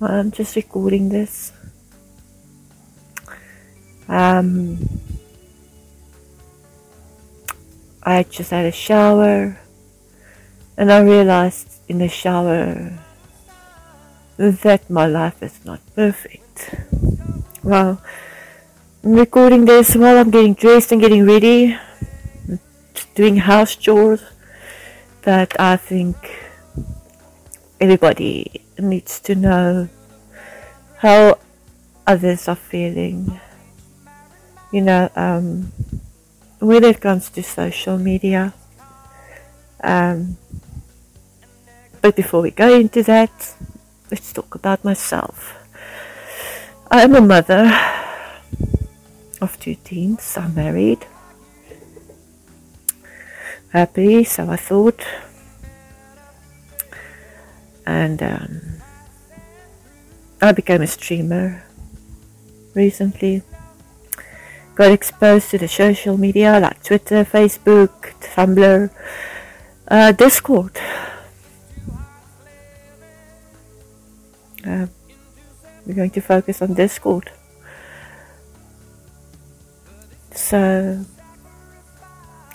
I'm just recording this. Um, I just had a shower and I realized in the shower that my life is not perfect. Well, I'm recording this while I'm getting dressed and getting ready, doing house chores that I think everybody needs to know how others are feeling. You know, um, when it comes to social media. Um, but before we go into that, let's talk about myself. I am a mother of two teens. I'm married. Happy, so I thought. And um, I became a streamer recently. Got exposed to the social media like Twitter, Facebook, Tumblr, uh, Discord. Uh, we're going to focus on Discord. So,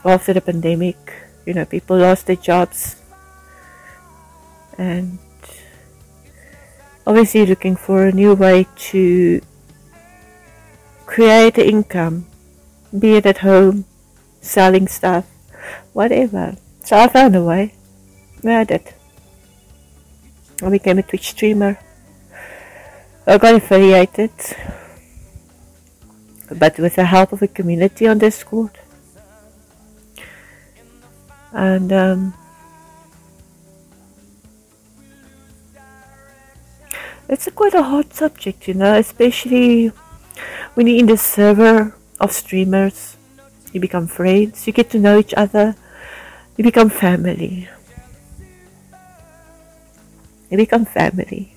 after the pandemic, you know, people lost their jobs and obviously looking for a new way to create income, be it at home, selling stuff, whatever. So I found a way. I did. I became a Twitch streamer. I got affiliated, but with the help of a community on Discord. And um, it's a quite a hot subject, you know, especially when you're in the server of streamers. You become friends, you get to know each other, you become family. You become family.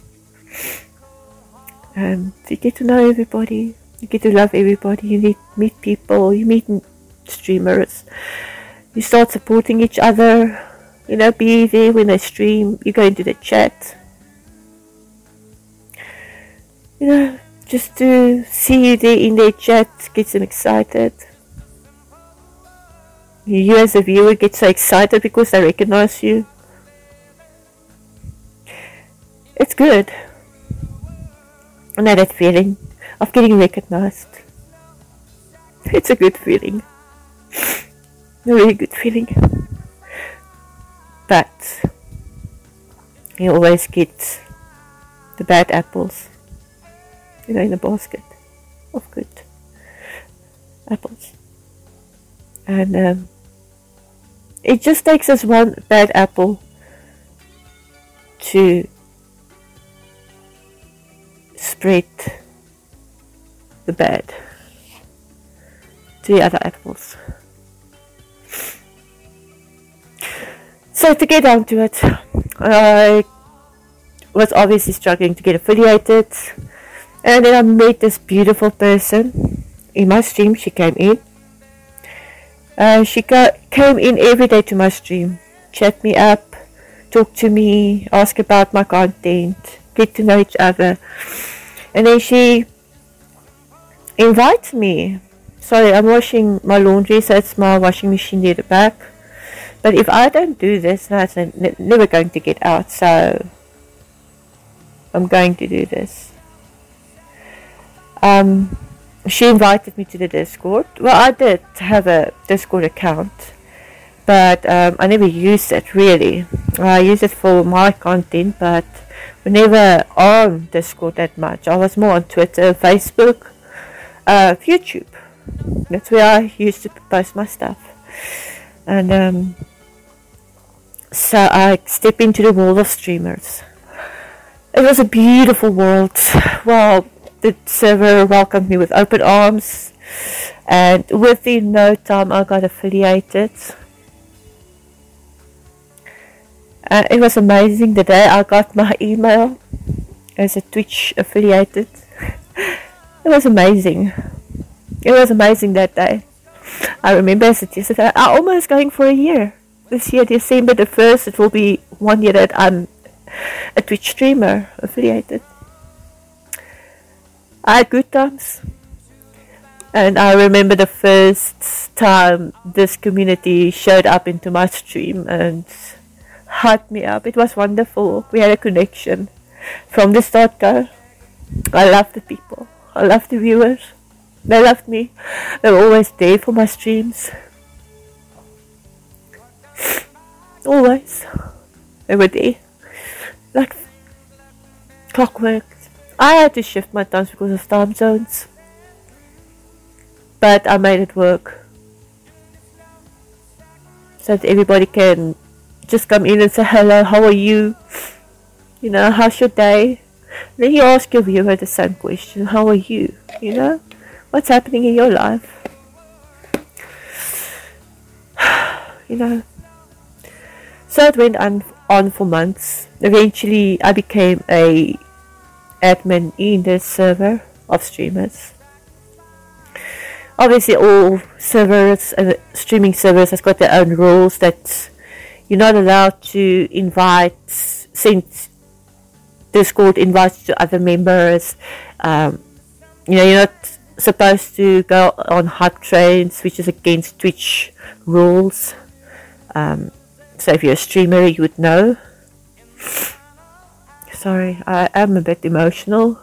And you get to know everybody, you get to love everybody, you meet, meet people, you meet streamers, you start supporting each other, you know, be there when they stream, you go into the chat, you know, just to see you there in their chat gets them excited. You as a viewer get so excited because they recognize you. It's good. I know that feeling of getting recognized. It's a good feeling. A really good feeling. But you always get the bad apples you know, in a basket of good apples. And um, it just takes us one bad apple to spread the bad to the other apples. So to get down to it, I was obviously struggling to get affiliated and then I met this beautiful person in my stream. She came in. Uh, she ca- came in every day to my stream, chat me up, talk to me, ask about my content, get to know each other. And then she invites me. Sorry, I'm washing my laundry, so it's my washing machine near the back. But if I don't do this, that's never going to get out. So I'm going to do this um, she invited me to the Discord. Well, I did have a Discord account, but um, I never used it really. I used it for my content, but we never on Discord that much. I was more on Twitter, Facebook, uh, YouTube. That's where I used to post my stuff. And um, so I step into the world of streamers. It was a beautiful world. Well, the server welcomed me with open arms, and within no time I got affiliated. Uh, it was amazing the day I got my email as a Twitch affiliated. it was amazing. It was amazing that day. I remember as it yesterday, I'm almost going for a year. This year, December the 1st, it will be one year that I'm a Twitch streamer affiliated. I had good times. And I remember the first time this community showed up into my stream and hyped me up. It was wonderful. We had a connection from the start go. I love the people. I love the viewers. They loved me. They were always there for my streams. Always. They were there. Like clockwork. I had to shift my times because of time zones. But I made it work. So that everybody can just come in and say hello how are you? You know how's your day? Then you ask your viewer the same question how are you? You know what's happening in your life? You know. So it went on on for months. Eventually I became a admin in the server of streamers. Obviously all servers and uh, streaming servers has got their own rules that you're not allowed to invite send discord invites to other members um, you know you're not supposed to go on hype trains which is against twitch rules. Um, so if you're a streamer you would know sorry i am a bit emotional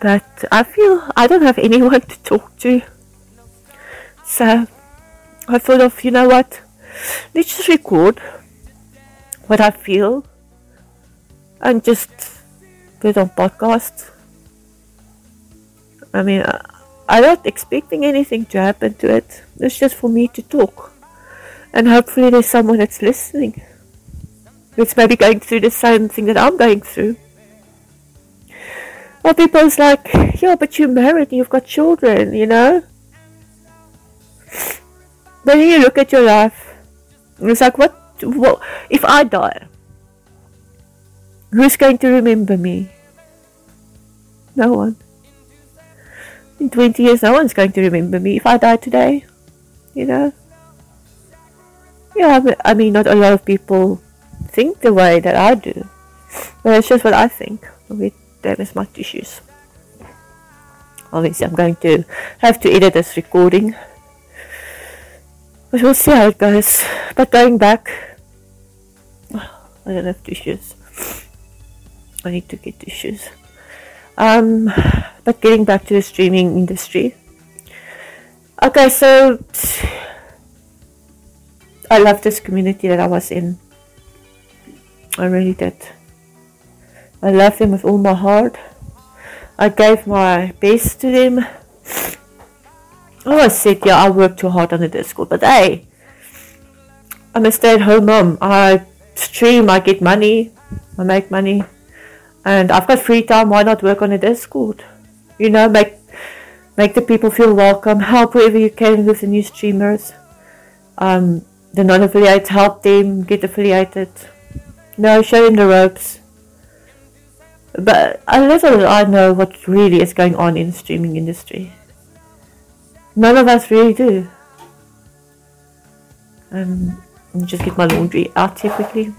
but I feel I don't have anyone to talk to. So I thought of, you know what, let's just record what I feel and just put it on podcast. I mean, I'm not expecting anything to happen to it. It's just for me to talk. And hopefully there's someone that's listening. That's maybe going through the same thing that I'm going through. Well, people's like, yeah, but you're married and you've got children, you know? But then you look at your life, and it's like, what, what, if I die, who's going to remember me? No one. In 20 years, no one's going to remember me if I die today, you know? Yeah, I mean, not a lot of people think the way that I do, but it's just what I think of it damage my tissues. Obviously, I'm going to have to edit this recording. But we'll see how it goes. But going back, I don't have tissues. I need to get tissues. Um, but getting back to the streaming industry. Okay, so I love this community that I was in. I really did. I loved them with all my heart. I gave my best to them. Oh, I said, yeah, I work too hard on the Discord, but hey, I'm a stay-at-home mom. I stream, I get money, I make money, and I've got free time. Why not work on the Discord? You know, make make the people feel welcome. Help wherever you can with the new streamers. Um, the non-affiliates help them get affiliated. No, show them the ropes. But a little I know what really is going on in the streaming industry. None of us really do. Um, just get my laundry out here quickly.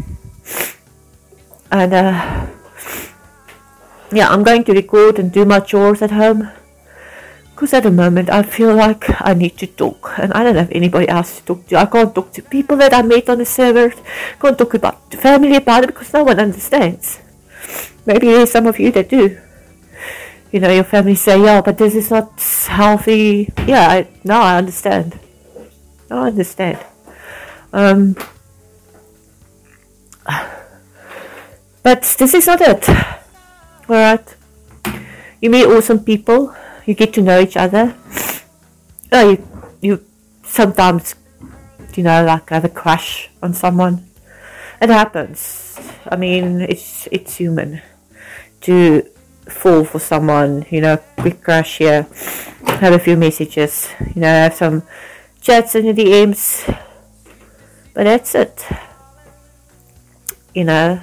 And uh, yeah, I'm going to record and do my chores at home. Because at the moment I feel like I need to talk and I don't have anybody else to talk to. I can't talk to people that I met on the server. Can't talk about family about it because no one understands. Maybe there's some of you that do. You know, your family say, yeah, but this is not healthy. Yeah, I, no, I understand. No, I understand. Um, but this is not it. Alright. You meet awesome people. You get to know each other. Oh, you, you sometimes, you know, like have a crush on someone. It happens. I mean, it's it's human to fall for someone, you know, quick crush here, have a few messages, you know, have some chats in the DMs. But that's it. You know.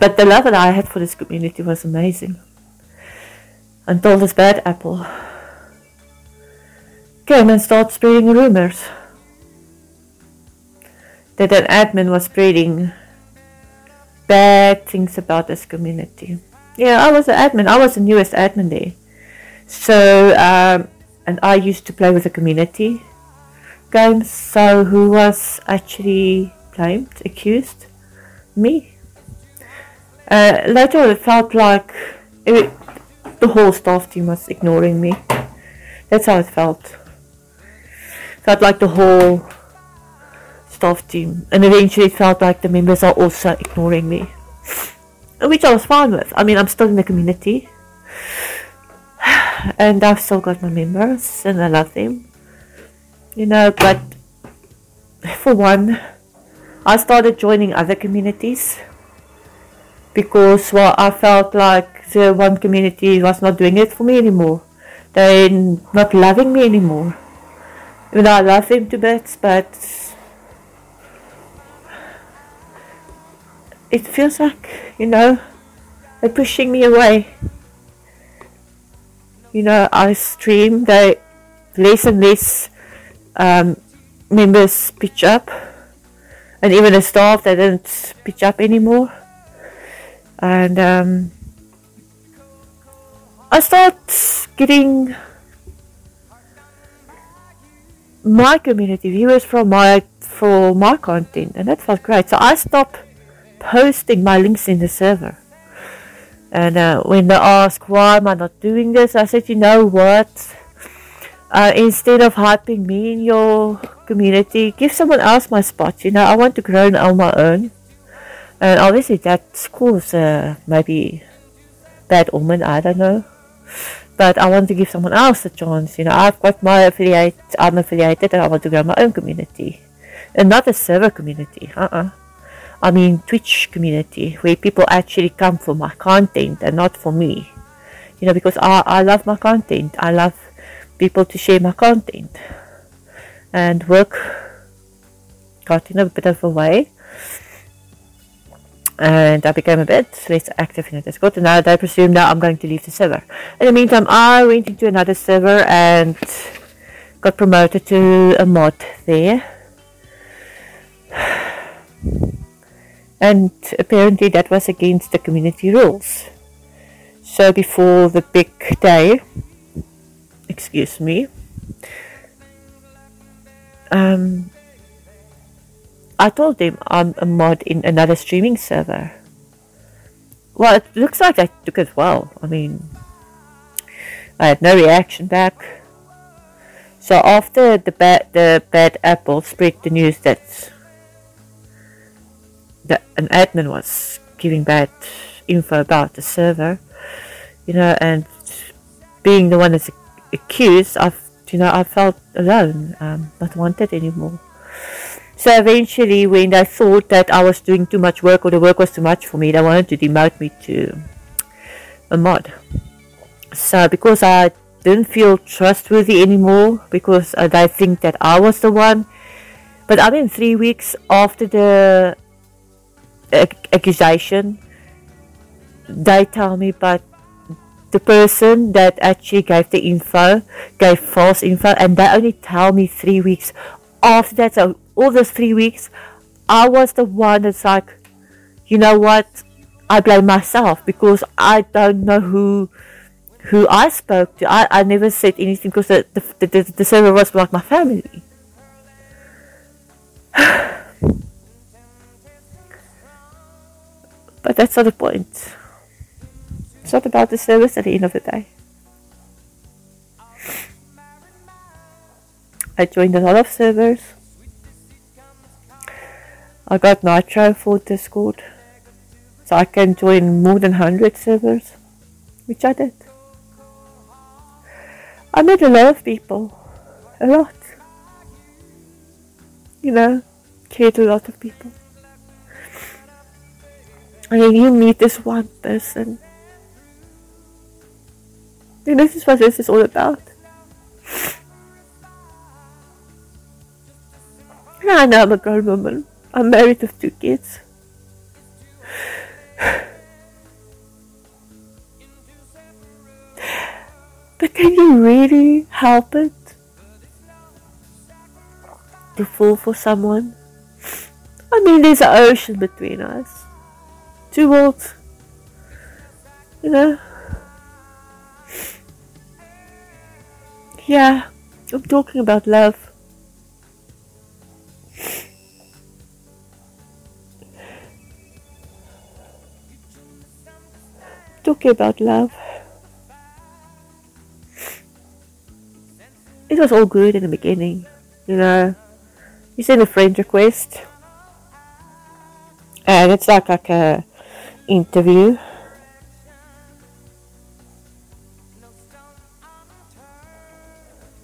But the love that I had for this community was amazing. Until this bad apple came and started spreading rumors that an admin was spreading bad things about this community. Yeah, I was an admin. I was the newest admin there. So, um, and I used to play with the community games. So, who was actually blamed, accused? Me. Uh, later it felt like it, the whole staff team was ignoring me. That's how it felt. Felt like the whole staff team, and eventually it felt like the members are also ignoring me, which I was fine with. I mean, I'm still in the community, and I've still got my members, and I love them, you know. But for one, I started joining other communities because well, I felt like the one community was not doing it for me anymore. They're not loving me anymore. Even though I love them to bits, but it feels like, you know, they're pushing me away. You know, I stream, they less and less um, members pitch up, and even the staff they don't pitch up anymore. And um, I start getting my community viewers from my for my content, and that felt great. So I stopped posting my links in the server. And uh, when they ask why am I not doing this, I said, you know what? Uh, instead of hyping me in your community, give someone else my spot. You know, I want to grow on my own. And obviously that's caused uh, maybe bad omen, I don't know. But I want to give someone else a chance. You know, I've got my affiliate, I'm affiliated and I want to grow my own community. And not a server community. Uh-uh. I mean Twitch community where people actually come for my content and not for me. You know, because I, I love my content. I love people to share my content. And work got in a bit of a way. And I became a bit less active in the Discord. And now they presume now I'm going to leave the server. In the meantime, I went into another server and got promoted to a mod there and apparently that was against the community rules. So before the big day, excuse me, um, I told them I'm a mod in another streaming server. Well, it looks like I took it well. I mean, I had no reaction back. So after the bad the bad apple spread the news that that an admin was giving bad info about the server, you know, and being the one that's accused, I've, you know, I felt alone, um, not wanted anymore. So eventually, when they thought that I was doing too much work or the work was too much for me, they wanted to demote me to a mod. So because I didn't feel trustworthy anymore, because uh, they think that I was the one. But I mean, three weeks after the accusation they tell me but the person that actually gave the info gave false info and they only tell me three weeks after that so all those three weeks i was the one that's like you know what i blame myself because i don't know who who i spoke to i, I never said anything because the, the, the, the server was like my family But that's not the point. It's not about the service at the end of the day. I joined a lot of servers. I got Nitro for Discord. So I can join more than 100 servers. Which I did. I met a lot of people. A lot. You know, cared a lot of people. And you meet this one person. And this is what this is all about. I know I'm a grown woman. I'm married with two kids. But can you really help it? To fall for someone? I mean, there's an ocean between us two worlds. You know? Yeah, I'm talking about love. Talking about love. It was all good in the beginning, you know. You send a friend request, and it's like like a interview.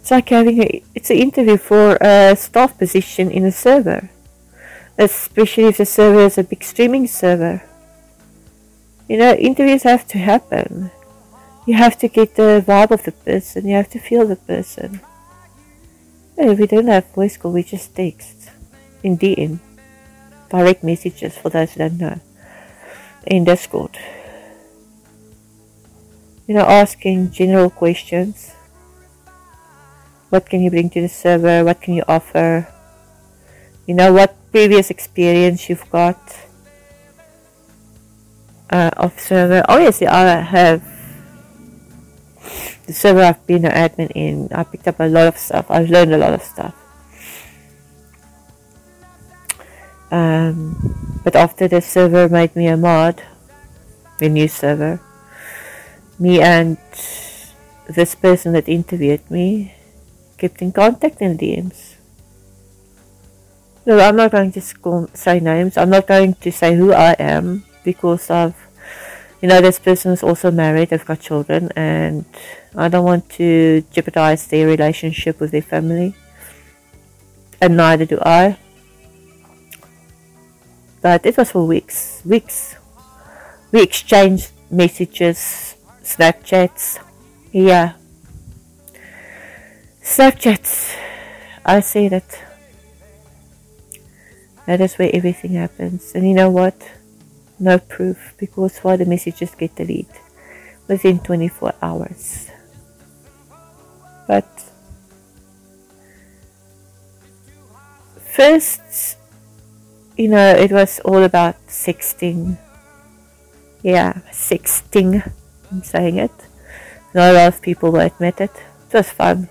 It's like having a, it's an interview for a staff position in a server, especially if the server is a big streaming server. You know, interviews have to happen. You have to get the vibe of the person. You have to feel the person. And we don't have voice call, we just text in DM, direct messages for those who don't know, in Discord. You know, asking general questions. What can you bring to the server? What can you offer? You know, what previous experience you've got uh, of server. Obviously, I have the server I've been an admin in. I picked up a lot of stuff. I've learned a lot of stuff. Um, but after the server made me a mod, a new server, me and this person that interviewed me kept in contact in DMs. No, I'm not going to say names. I'm not going to say who I am because I've, you know, this person is also married, they've got children, and I don't want to jeopardize their relationship with their family, and neither do I. But it was for weeks, weeks. We exchanged messages, Snapchats, yeah. Snapchats, I say that. That is where everything happens. And you know what? No proof because why the messages get deleted within 24 hours. But first, you know, it was all about sexting. Yeah, sexting. I'm saying it. Not a lot of people will admit it. It was fun.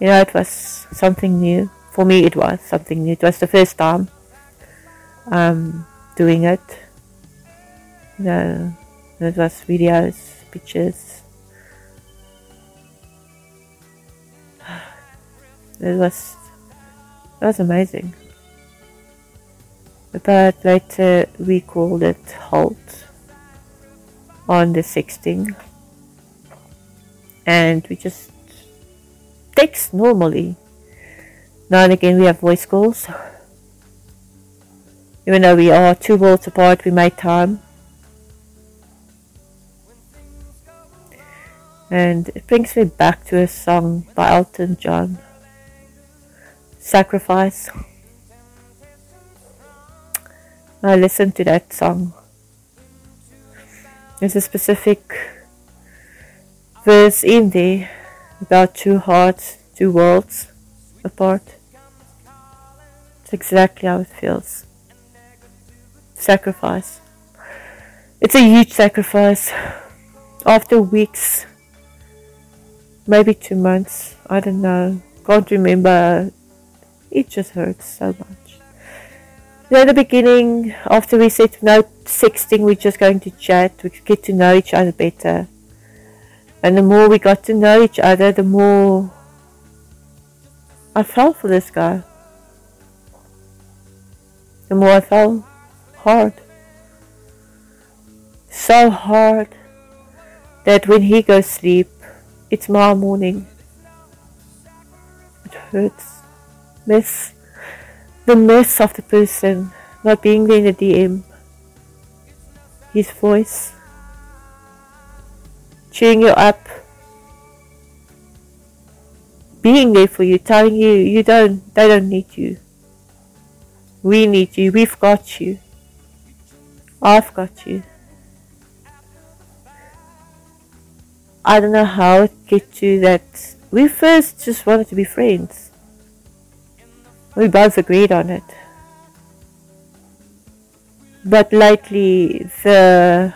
You know, it was something new. For me, it was something new. It was the first time. Um, doing it. Know, it was videos, pictures. It was it was amazing. But later we called it halt on the 16th and we just text normally. Now and again we have voice calls even though we are two worlds apart, we made time. And it brings me back to a song by Elton John Sacrifice. I listened to that song. There's a specific verse in there about two hearts, two worlds apart. It's exactly how it feels sacrifice. It's a huge sacrifice. After weeks, maybe two months, I don't know, can't remember. It just hurts so much. You know, the beginning, after we said no sexting, we're just going to chat, we get to know each other better. And the more we got to know each other, the more I fell for this guy. The more I fell hard. So hard that when he goes sleep, it's my morning. It hurts. Miss the mess of the person not being there in the DM. His voice cheering you up, being there for you, telling you you don't they don't need you. We need you, we've got you. I've got you. I don't know how it get to that. We first just wanted to be friends. We both agreed on it. But lately, the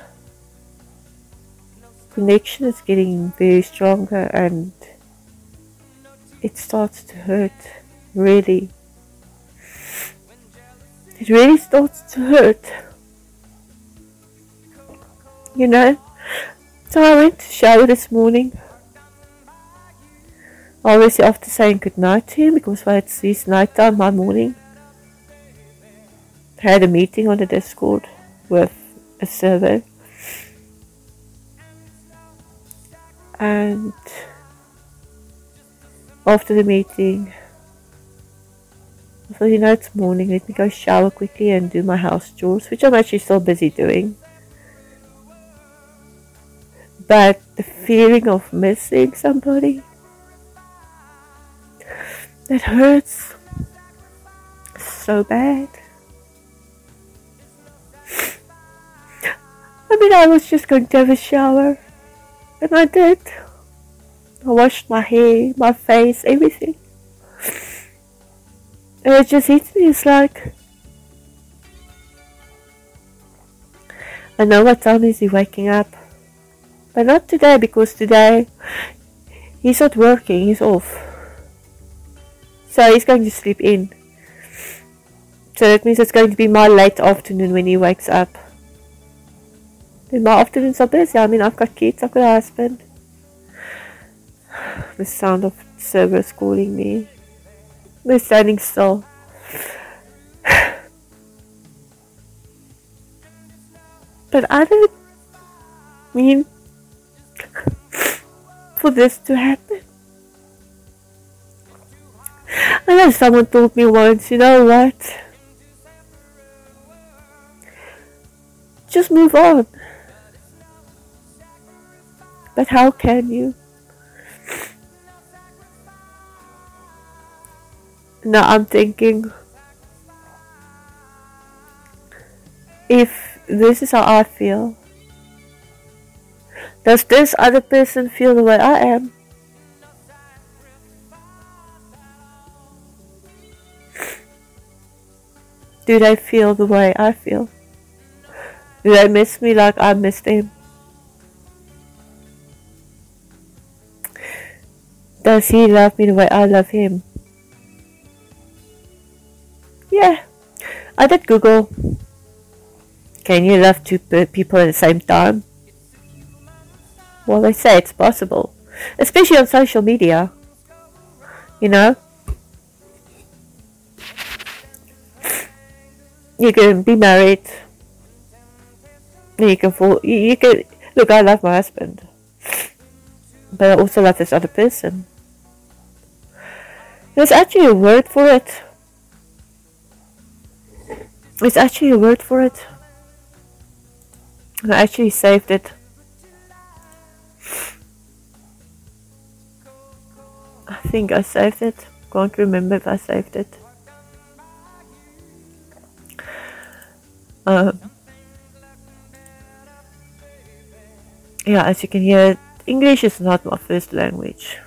connection is getting very stronger and it starts to hurt really it really starts to hurt you know. So I went to shower this morning. Obviously after saying goodnight to him because it's his night time my morning. I had a meeting on the discord with a survey and after the meeting I thought you know it's morning let me go shower quickly and do my house chores which I'm actually still busy doing but the feeling of missing somebody that hurts so bad I mean I was just going to have a shower and I did. I washed my hair, my face, everything. And it just hits me, it's like I know what time is he waking up. But not today because today he's not working, he's off. So he's going to sleep in. So that means it's going to be my late afternoon when he wakes up. Then my afternoons are busy. I mean, I've got kids, I've got a husband. The sound of servers calling me. They're standing still. But I don't mean for this to happen. I know someone told me once, you know what? Just move on. But how can you? Now I'm thinking if this is how I feel, does this other person feel the way I am? Do they feel the way I feel? Do they miss me like I miss them? Does he love me the way I love him? Yeah, I did Google. Can you love two people at the same time? Well, they say it's possible, especially on social media. You know, you can be married. You can fall. You can look. I love my husband, but I also love this other person. There's actually a word for it. There's actually a word for it. I actually saved it. I think I saved it. Can't remember if I saved it. Um, yeah, as you can hear, English is not my first language.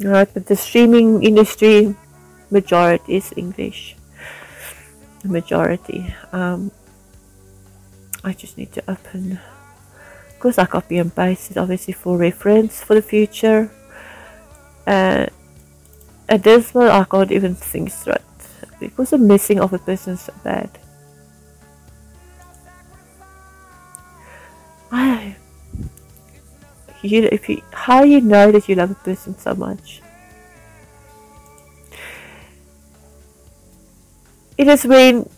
Right, but the streaming industry majority is English. The majority. Um, I just need to open. Of course, I copy and paste it obviously for reference for the future. Uh, at this one, I can't even think straight because the missing of a person so bad. I you if you how you know that you love a person so much it is when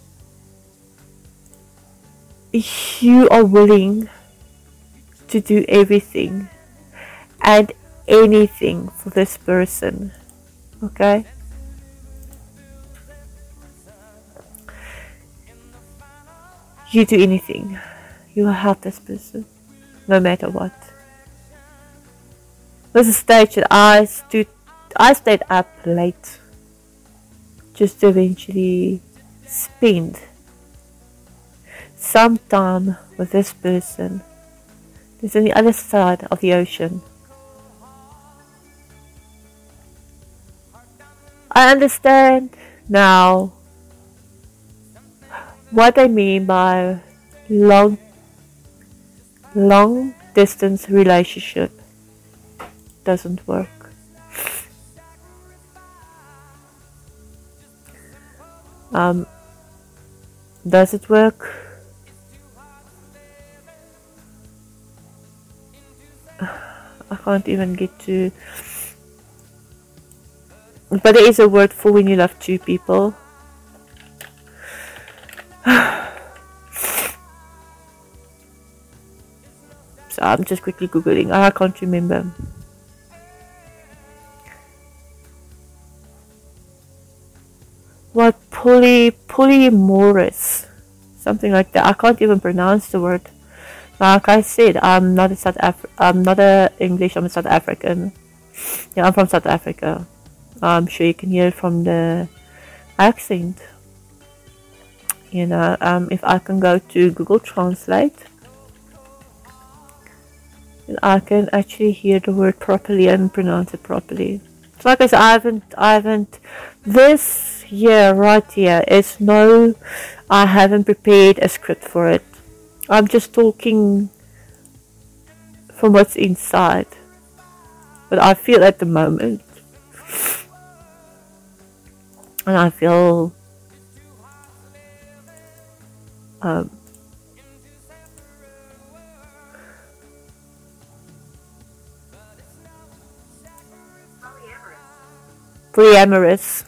you are willing to do everything and anything for this person okay? You do anything you will help this person no matter what. There's a stage that I stood, I stayed up late just to eventually spend some time with this person. Who's on the other side of the ocean. I understand now what I mean by long, long distance relationship doesn't work. Um, does it work? I can't even get to. But there is a word for when you love two people. so I'm just quickly googling. Ah, I can't remember. what poly polyamorous something like that i can't even pronounce the word like i said i'm not a south Af- i'm not a english i'm a south african yeah i'm from south africa i'm sure you can hear from the accent you know um, if i can go to google translate and i can actually hear the word properly and pronounce it properly so like i said i haven't i haven't this yeah, right here. It's no, I haven't prepared a script for it. I'm just talking from what's inside. But I feel at the moment. And I feel um, polyamorous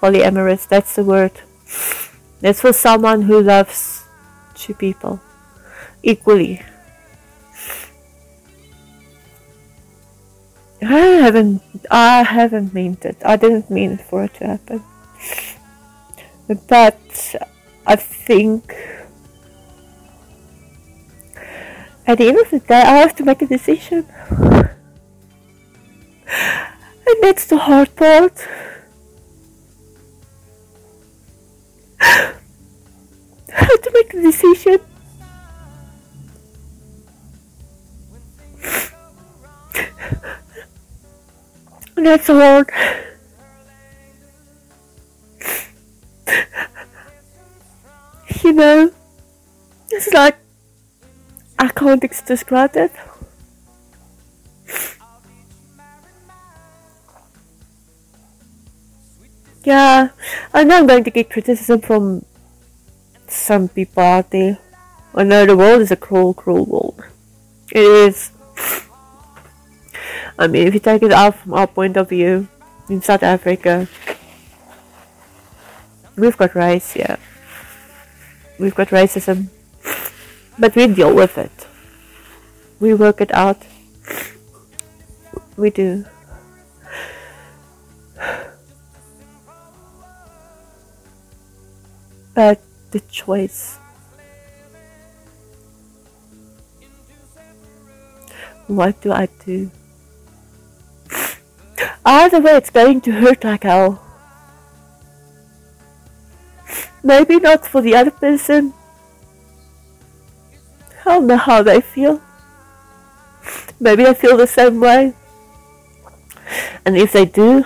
polyamorous, that's the word. That's for someone who loves two people equally. I haven't I haven't meant it. I didn't mean for it to happen. But I think at the end of the day I have to make a decision. And that's the hard part. How to make a decision. That's hard. You know, it's like I can't describe it. Yeah, I know I'm going to get criticism from some people out there. I know the world is a cruel, cruel world. It is. I mean, if you take it out from our point of view in South Africa, we've got race, yeah. We've got racism. But we deal with it. We work it out. We do. but the choice. What do I do? Either way, it's going to hurt like hell. Maybe not for the other person. I don't know how they feel. Maybe I feel the same way. And if they do,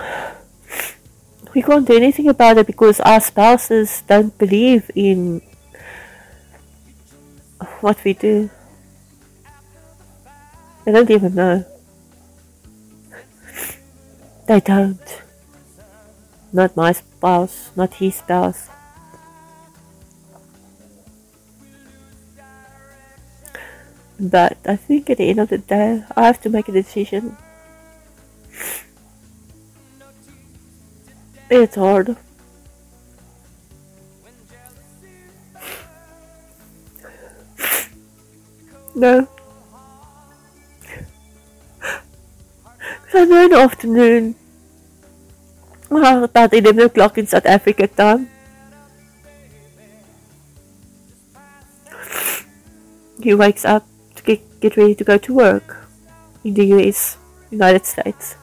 we can't do anything about it because our spouses don't believe in what we do. They don't even know. They don't. Not my spouse, not his spouse. But I think at the end of the day, I have to make a decision. It's hard. No. In afternoon, about ah, 11 o'clock in South Africa time, he wakes up to get, get ready to go to work in the US, United States.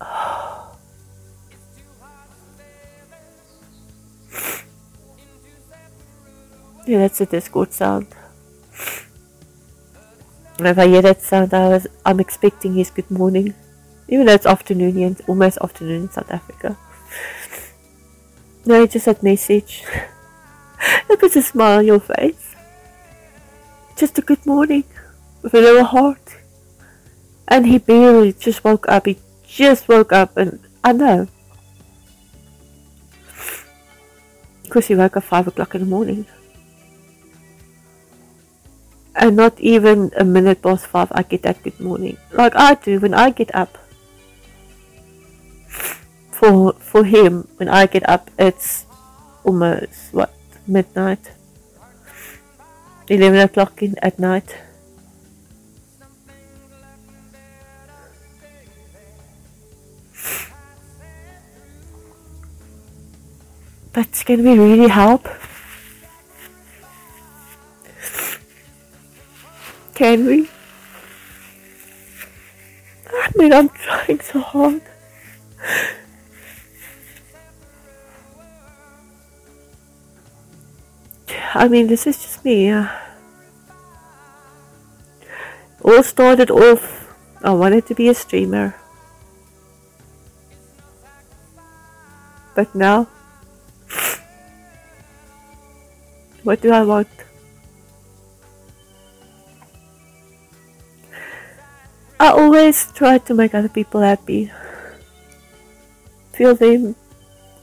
Yeah, that's a Discord sound. If I hear that sound, I was, I'm expecting his good morning. Even though it's afternoon here, almost afternoon in South Africa. No, just that message. It puts a smile on your face. Just a good morning with a little heart. And he barely just woke up. He just woke up and I know. Because he woke up five o'clock in the morning. And not even a minute past five I get that good morning. Like I do when I get up. For for him, when I get up it's almost what, midnight. Eleven o'clock in at night. But can we really help? Can we? I mean, I'm trying so hard. I mean, this is just me. Uh, all started off, I wanted to be a streamer. But now, what do I want? I always try to make other people happy. Feel them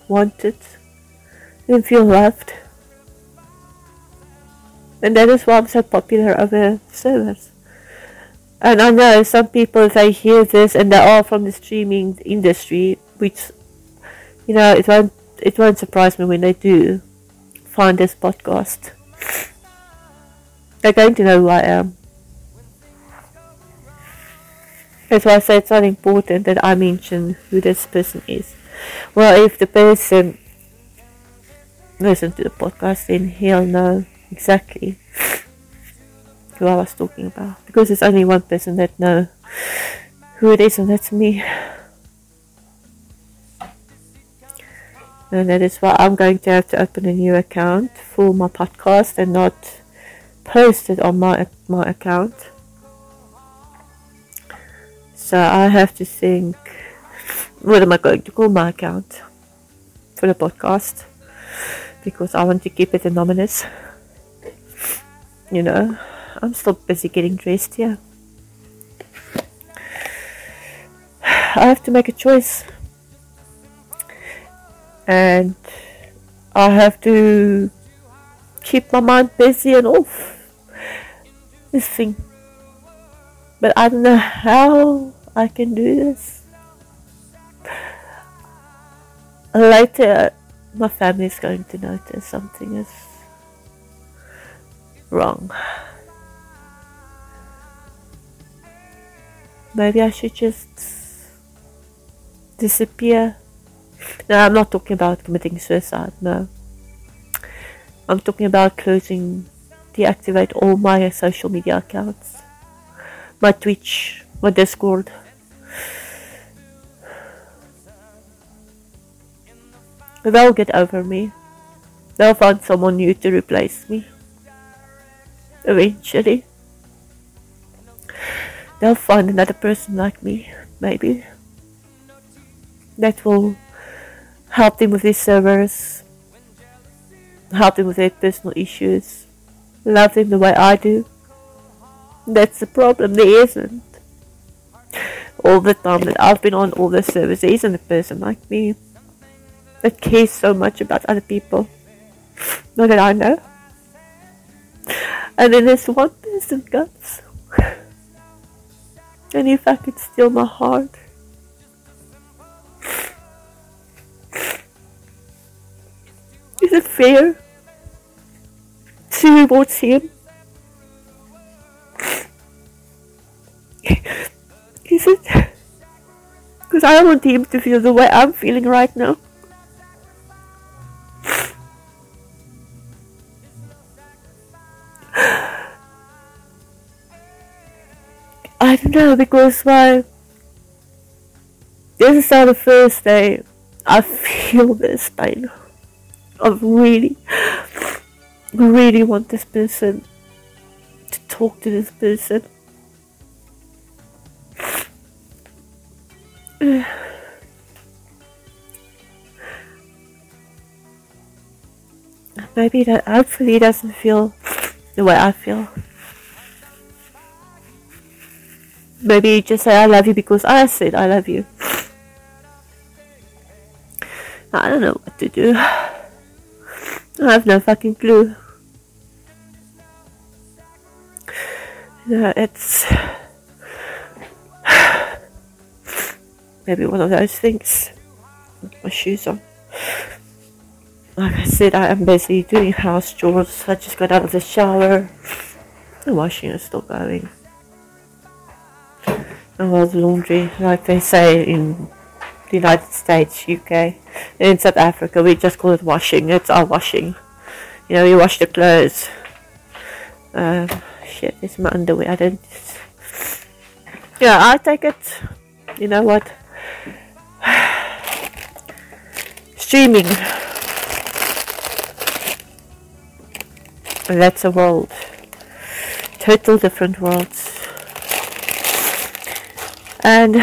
wanted, them feel loved. And that is why I'm so popular over servers. And I know some people, they hear this and they are from the streaming industry, which, you know, it won't, it won't surprise me when they do find this podcast. They're going to know who I am. That's why I say it's not important that I mention who this person is. Well, if the person listens to the podcast, then he'll know exactly who I was talking about. Because there's only one person that know who it is, and that's me. And that is why I'm going to have to open a new account for my podcast and not post it on my my account. So I have to think what am I going to call my account for the podcast because I want to keep it anonymous. You know, I'm still busy getting dressed here. I have to make a choice. And I have to keep my mind busy and off this thing. But I don't know how I can do this. Later, my family is going to notice something is wrong. Maybe I should just disappear. No, I'm not talking about committing suicide, no. I'm talking about closing, deactivate all my social media accounts my Twitch, my Discord. They'll get over me. They'll find someone new to replace me. Eventually. They'll find another person like me, maybe. That will help them with their servers, help them with their personal issues, love them the way I do. That's the problem. There isn't. All the time that I've been on all the servers, there isn't a person like me that cares so much about other people. Not that I know. And then there's one person, guys. And if I could steal my heart, is it fair to reward him Is it? Because I want him to feel the way I'm feeling right now. I don't know because why this is not the first day I feel this pain. I really, really want this person to talk to this person. maybe that hopefully doesn't feel the way I feel. Maybe just say I love you because I said I love you. I don't know what to do. I have no fucking clue. Yeah, it's maybe one of those things. My shoes on. Like I said, I am busy doing house chores. I just got out of the shower. The washing is still going. Well, the laundry, like they say in the United States, UK, in South Africa, we just call it washing. It's our washing. You know, you wash the clothes. Um, shit, it's my underwear. I don't. Yeah, I take it. You know what? Streaming. That's a world. Total different worlds. And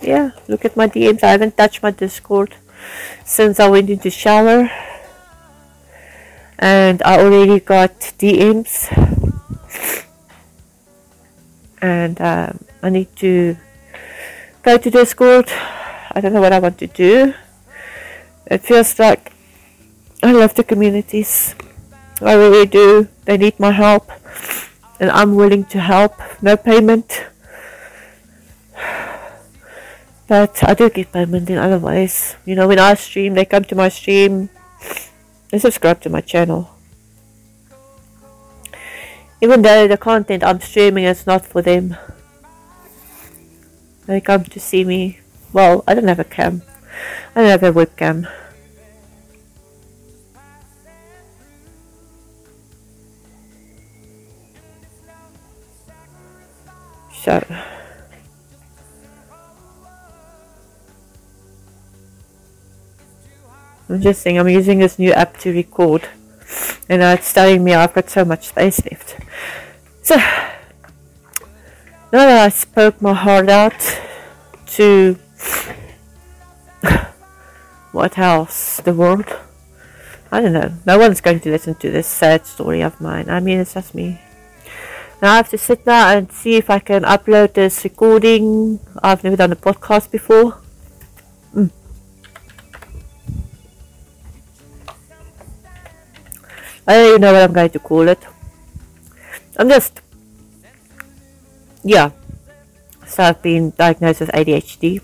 yeah, look at my DMs. I haven't touched my Discord since I went into shower. And I already got DMs. And um, I need to go to Discord. I don't know what I want to do. It feels like I love the communities. I really do. They need my help. And I'm willing to help. No payment. But I do get payment in other ways. You know, when I stream, they come to my stream. They subscribe to my channel. Even though the content I'm streaming is not for them. They come to see me. Well, I don't have a cam. I don't have a webcam. So I'm just saying I'm using this new app to record and uh, it's telling me I've got so much space left. So now that I spoke my heart out to what else? The world? I don't know. No one's going to listen to this sad story of mine. I mean, it's just me. Now I have to sit there and see if I can upload this recording. I've never done a podcast before. Mm. I don't even know what I'm going to call it. I'm just, yeah. So I've been diagnosed with ADHD,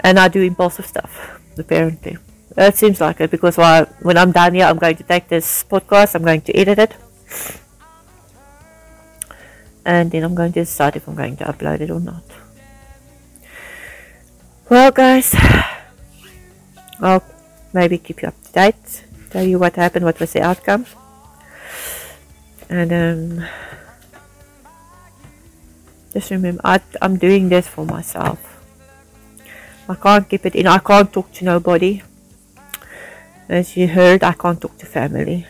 and I do impulsive stuff. Apparently, it seems like it because when I'm done here, I'm going to take this podcast. I'm going to edit it and then I'm going to decide if I'm going to upload it or not. Well, guys, I'll maybe keep you up to date, tell you what happened, what was the outcome, and um, just remember, I, I'm doing this for myself. I can't keep it in. I can't talk to nobody. As you heard, I can't talk to family.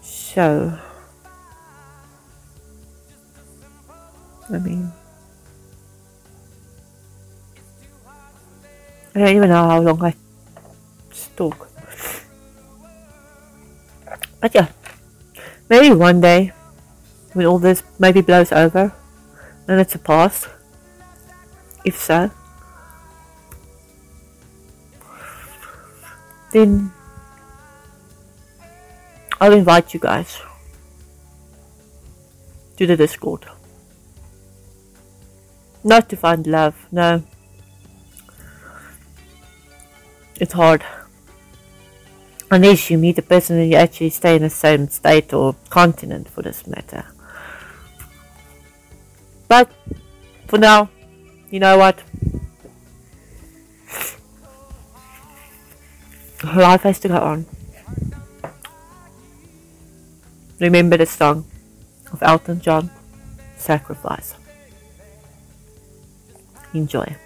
So I mean, I don't even know how long I talk. But yeah, maybe one day when all this maybe blows over and it's a past, if so, then I'll invite you guys to the Discord. Not to find love, no. It's hard. Unless you meet a person and you actually stay in the same state or continent for this matter. But for now, you know what? Life has to go on. Remember the song of Elton John, Sacrifice. Enjoy.